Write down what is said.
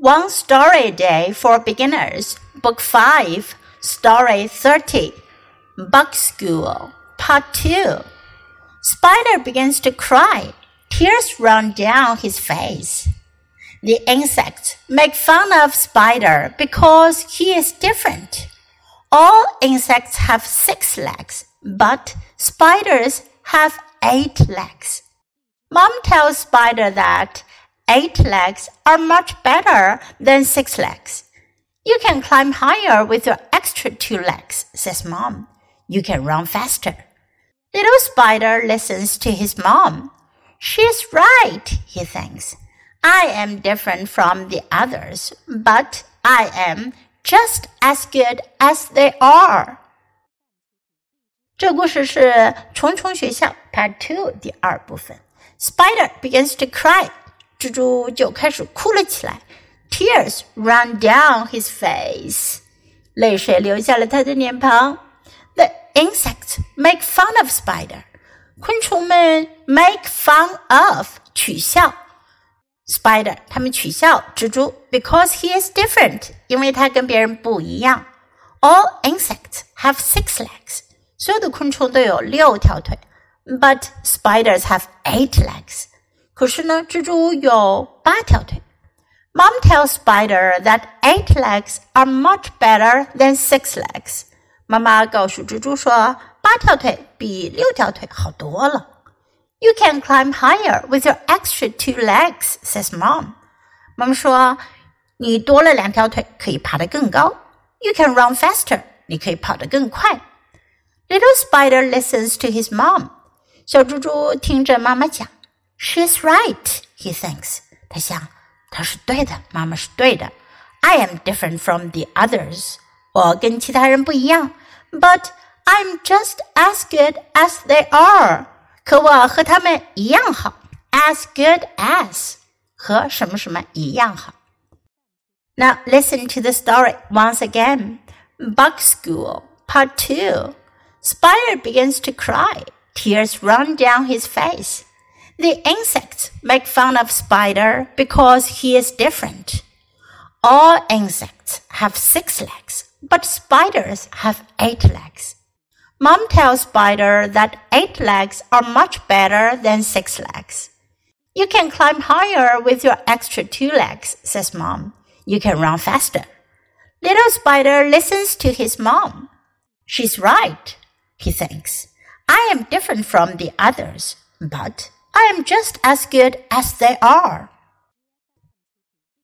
One Story a Day for Beginners, Book 5, Story 30, Bug School, Part 2. Spider begins to cry. Tears run down his face. The insects make fun of Spider because he is different. All insects have six legs, but spiders have eight legs. Mom tells Spider that Eight legs are much better than six legs. You can climb higher with your extra two legs, says mom. You can run faster. Little spider listens to his mom. She's right, he thinks. I am different from the others, but I am just as good as they are. 这故事是《虫虫学校》Part Two 第二部分。Spider begins to cry 蜘蛛就开始哭了起来，tears run down his face，泪水流下了他的脸庞。The insects make fun of spider，昆虫们 make fun of 取笑 spider，他们取笑蜘蛛，because he is different，因为他跟别人不一样。All insects have six legs，所有的昆虫都有六条腿，but spiders have eight legs。 可是呢，蜘蛛有八条腿。Mom tells Spider that eight legs are much better than six legs。妈妈告诉蜘蛛说，八条腿比六条腿好多了。You can climb higher with your extra two legs, says Mom。妈妈说，你多了两条腿可以爬得更高。You can run faster，你可以跑得更快。Little Spider listens to his mom。小蜘蛛听着妈妈讲。She's right, he thinks. 他想，她是对的，妈妈是对的。I am different from the others. 我跟其他人不一样，but I'm just as good as they are. 可我和他们一样好，as good as 和什么什么一样好。Now listen to the story once again. Bug School, Part 2. Spider begins to cry. Tears run down his face. The insects make fun of Spider because he is different. All insects have six legs, but spiders have eight legs. Mom tells Spider that eight legs are much better than six legs. You can climb higher with your extra two legs, says Mom. You can run faster. Little Spider listens to his mom. She's right, he thinks. I am different from the others, but I am just as good as they are.